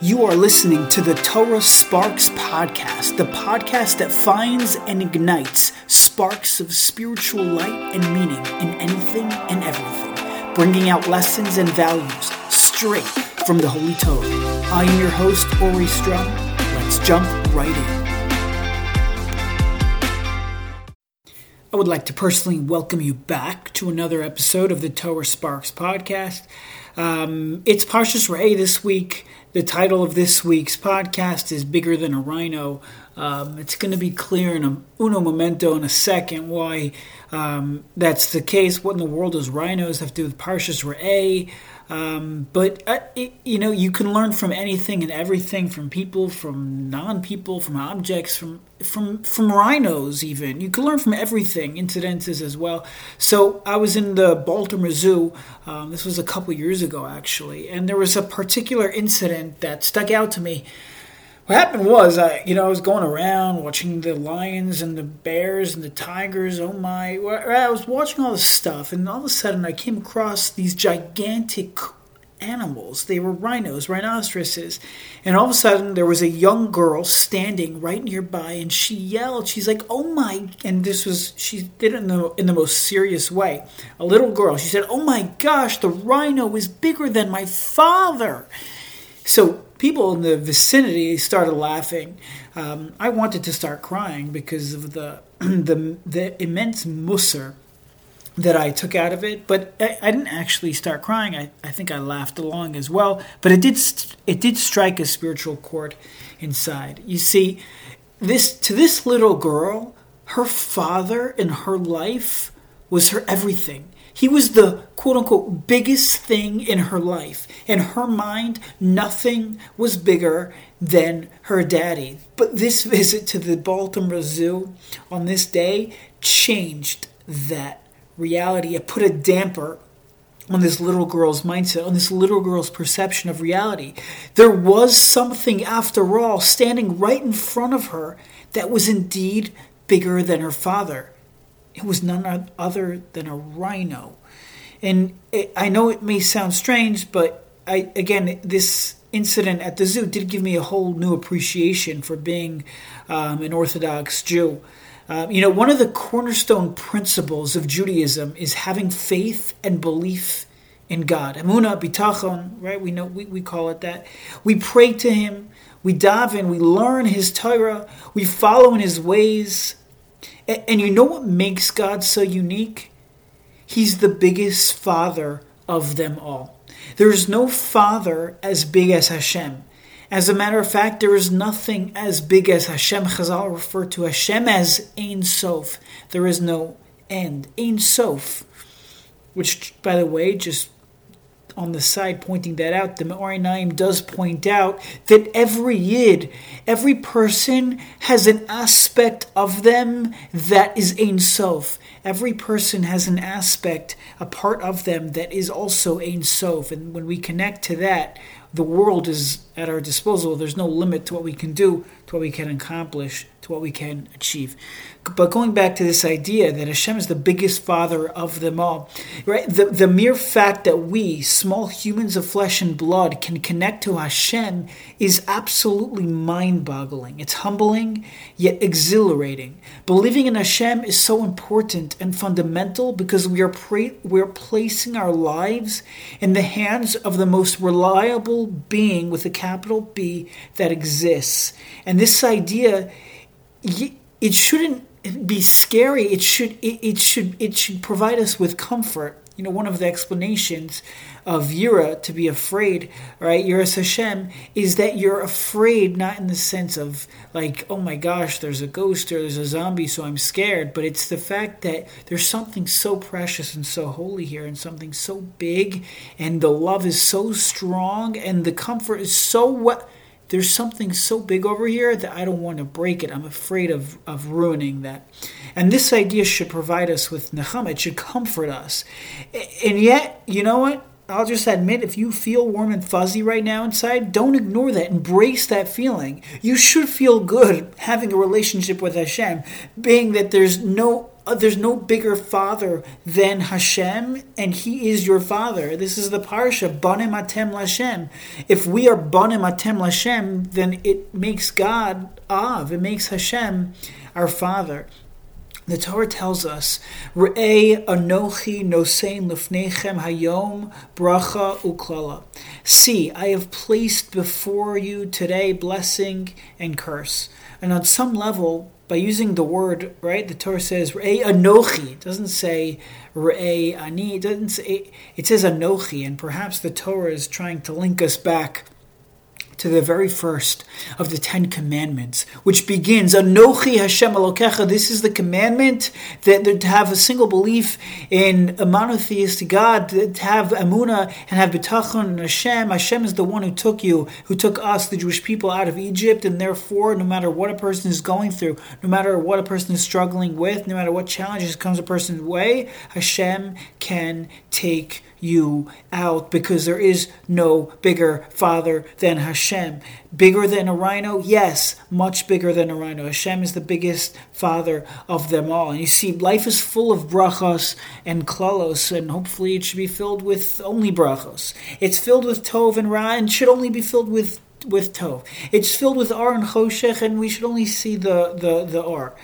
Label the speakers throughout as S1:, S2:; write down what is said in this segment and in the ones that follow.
S1: You are listening to the Torah Sparks Podcast, the podcast that finds and ignites sparks of spiritual light and meaning in anything and everything, bringing out lessons and values straight from the Holy Torah. I am your host, Ori Strum. Let's jump right in. I would like to personally welcome you back to another episode of the Torah Sparks Podcast. Um, it's Parshas Re'eh this week. The title of this week's podcast is Bigger Than a Rhino. Um, it's going to be clear in a uno momento in a second why um, that's the case. What in the world does rhinos have to do with Parshas Re'eh? Um, but uh, it, you know, you can learn from anything and everything, from people, from non-people, from objects, from from from rhinos. Even you can learn from everything, incidences as well. So I was in the Baltimore Zoo. Um, this was a couple years ago, actually, and there was a particular incident that stuck out to me what happened was, I, you know, I was going around watching the lions and the bears and the tigers. Oh my! I was watching all this stuff, and all of a sudden, I came across these gigantic animals. They were rhinos, rhinoceroses, and all of a sudden, there was a young girl standing right nearby, and she yelled. She's like, "Oh my!" And this was she did it in the in the most serious way. A little girl. She said, "Oh my gosh, the rhino is bigger than my father." So people in the vicinity started laughing. Um, I wanted to start crying because of the the, the immense musser that I took out of it, but I, I, didn't actually start crying. I, I think I laughed along as well, but it did it did strike a spiritual chord inside. You see, this to this little girl, her father in her life was her everything. He was the quote unquote biggest thing in her life. In her mind, nothing was bigger than her daddy. But this visit to the Baltimore Zoo on this day changed that reality. It put a damper on this little girl's mindset, on this little girl's perception of reality. There was something, after all, standing right in front of her that was indeed bigger than her father. It was none other than a rhino. And it, I know it may sound strange, but I again, this incident at the zoo did give me a whole new appreciation for being um, an Orthodox Jew. Um, you know, one of the cornerstone principles of Judaism is having faith and belief in God. Emunah, bitachon, right? We know we, we call it that. We pray to Him, we daven, we learn His Torah, we follow in His ways, and you know what makes God so unique? He's the biggest father of them all. There is no father as big as Hashem. As a matter of fact, there is nothing as big as Hashem. Chazal refer to Hashem as Ein Sof. There is no end. Ein Sof. Which, by the way, just on the side pointing that out, the Me'or Einayim does point out that every Yid, every person has an aspect of them that is Ein Sof. Every person has an aspect, a part of them that is also Ein Sof. And when we connect to that, the world is at our disposal. There's no limit to what we can do, to what we can accomplish, to what we can achieve. But going back to this idea that Hashem is the biggest father of them all, right? The, the mere fact that we, small humans of flesh and blood, can connect to Hashem is absolutely mind boggling. It's humbling, yet exhilarating. Believing in Hashem is so important and fundamental because we are, pra- we are placing our lives in the hands of the most reliable being with a capital B that exists. And this idea, it shouldn't be scary. It should it, it should it should provide us with comfort. You know, one of the explanations of Yira to be afraid, right? Yiras Hashem is that you're afraid not in the sense of like, oh my gosh, there's a ghost or there's a zombie, so I'm scared. But it's the fact that there's something so precious and so holy here, and something so big, and the love is so strong, and the comfort is so what there's something so big over here that I don't want to break it. I'm afraid of, of ruining that. And this idea should provide us with nechama. It should comfort us. And yet, you know what? I'll just admit, if you feel warm and fuzzy right now inside, don't ignore that. Embrace that feeling. You should feel good having a relationship with Hashem, being that there's no uh, there's no bigger father than Hashem, and He is your father. This is the parsha Banim Atem Lashem. If we are Banim Atem Lashem, then it makes God Av. It makes Hashem our father. The Torah tells us, Re'ei anochi nosein lufnechem hayom bracha uklala. See, I have placed before you today blessing and curse. And on some level, by using the word, right, the Torah says Re'ei anochi. It doesn't say Re'ei ani. It doesn't say, it says anochi. And perhaps the Torah is trying to link us back to the very first of the Ten Commandments, which begins, Anochi Hashem Elokecha. This is the commandment that, that, to have a single belief in a monotheistic God, to have Amuna and have Bitachon and Hashem. Hashem is the one who took you, who took us, the Jewish people, out of Egypt, and therefore, no matter what a person is going through, no matter what a person is struggling with, no matter what challenges comes a person's way, Hashem can take you out because there is no bigger father than Hashem. Bigger than a rhino? Yes, much bigger than a rhino. Hashem is the biggest father of them all. And you see, life is full of brachos and klalos, and hopefully it should be filled with only brachos. It's filled with tov and ra, and should only be filled with with tov. It's filled with ar and choshech, and we should only see the the the ar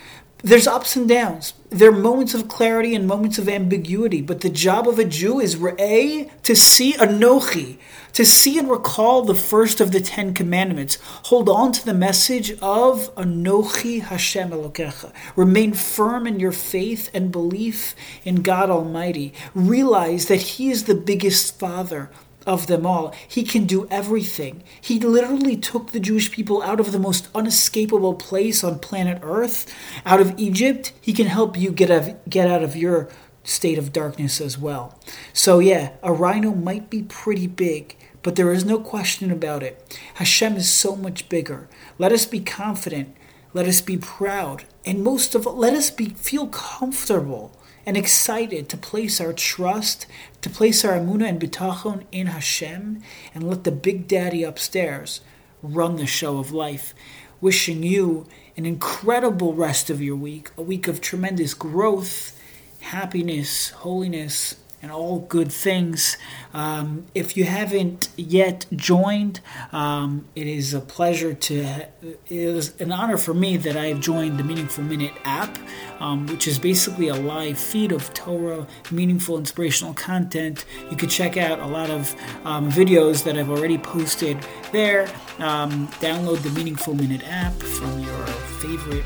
S1: there's ups and downs. There are moments of clarity and moments of ambiguity, but the job of a Jew is re'eh, to see anochi, to see and recall the first of the Ten Commandments. Hold on to the message of anochi Hashem Elokecha. Remain firm in your faith and belief in God Almighty. Realize that He is the biggest Father of them all. He can do everything. He literally took the Jewish people out of the most unescapable place on planet Earth, out of Egypt. He can help you get out, get out of your state of darkness as well. So, yeah, a rhino might be pretty big, but there is no question about it. Hashem is so much bigger. Let us be confident. Let us be proud. And most of all, let us be feel comfortable and excited to place our trust, to place our amuna and bitachon in Hashem, and let the Big Daddy upstairs run the show of life. Wishing you an incredible rest of your week, a week of tremendous growth, happiness, holiness, and all good things. Um, if you haven't yet joined, um, it is a pleasure to, it is an honor for me that I have joined the Meaningful Minute app, um, which is basically a live feed of Torah, meaningful, inspirational content. You can check out a lot of um, videos that I've already posted there. Um, download the Meaningful Minute app from your favorite,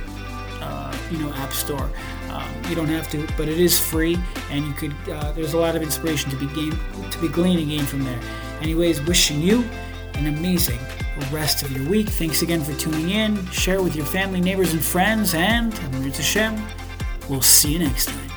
S1: uh, you know, app store. Um, you don't have to, but it is free, and you could. Uh, there's a lot of inspiration to be gain, to be gleaned and from there. Anyways, wishing you an amazing rest of your week. Thanks again for tuning in. Share with your family, neighbors, and friends, and Amir Hashem. We'll see you next time.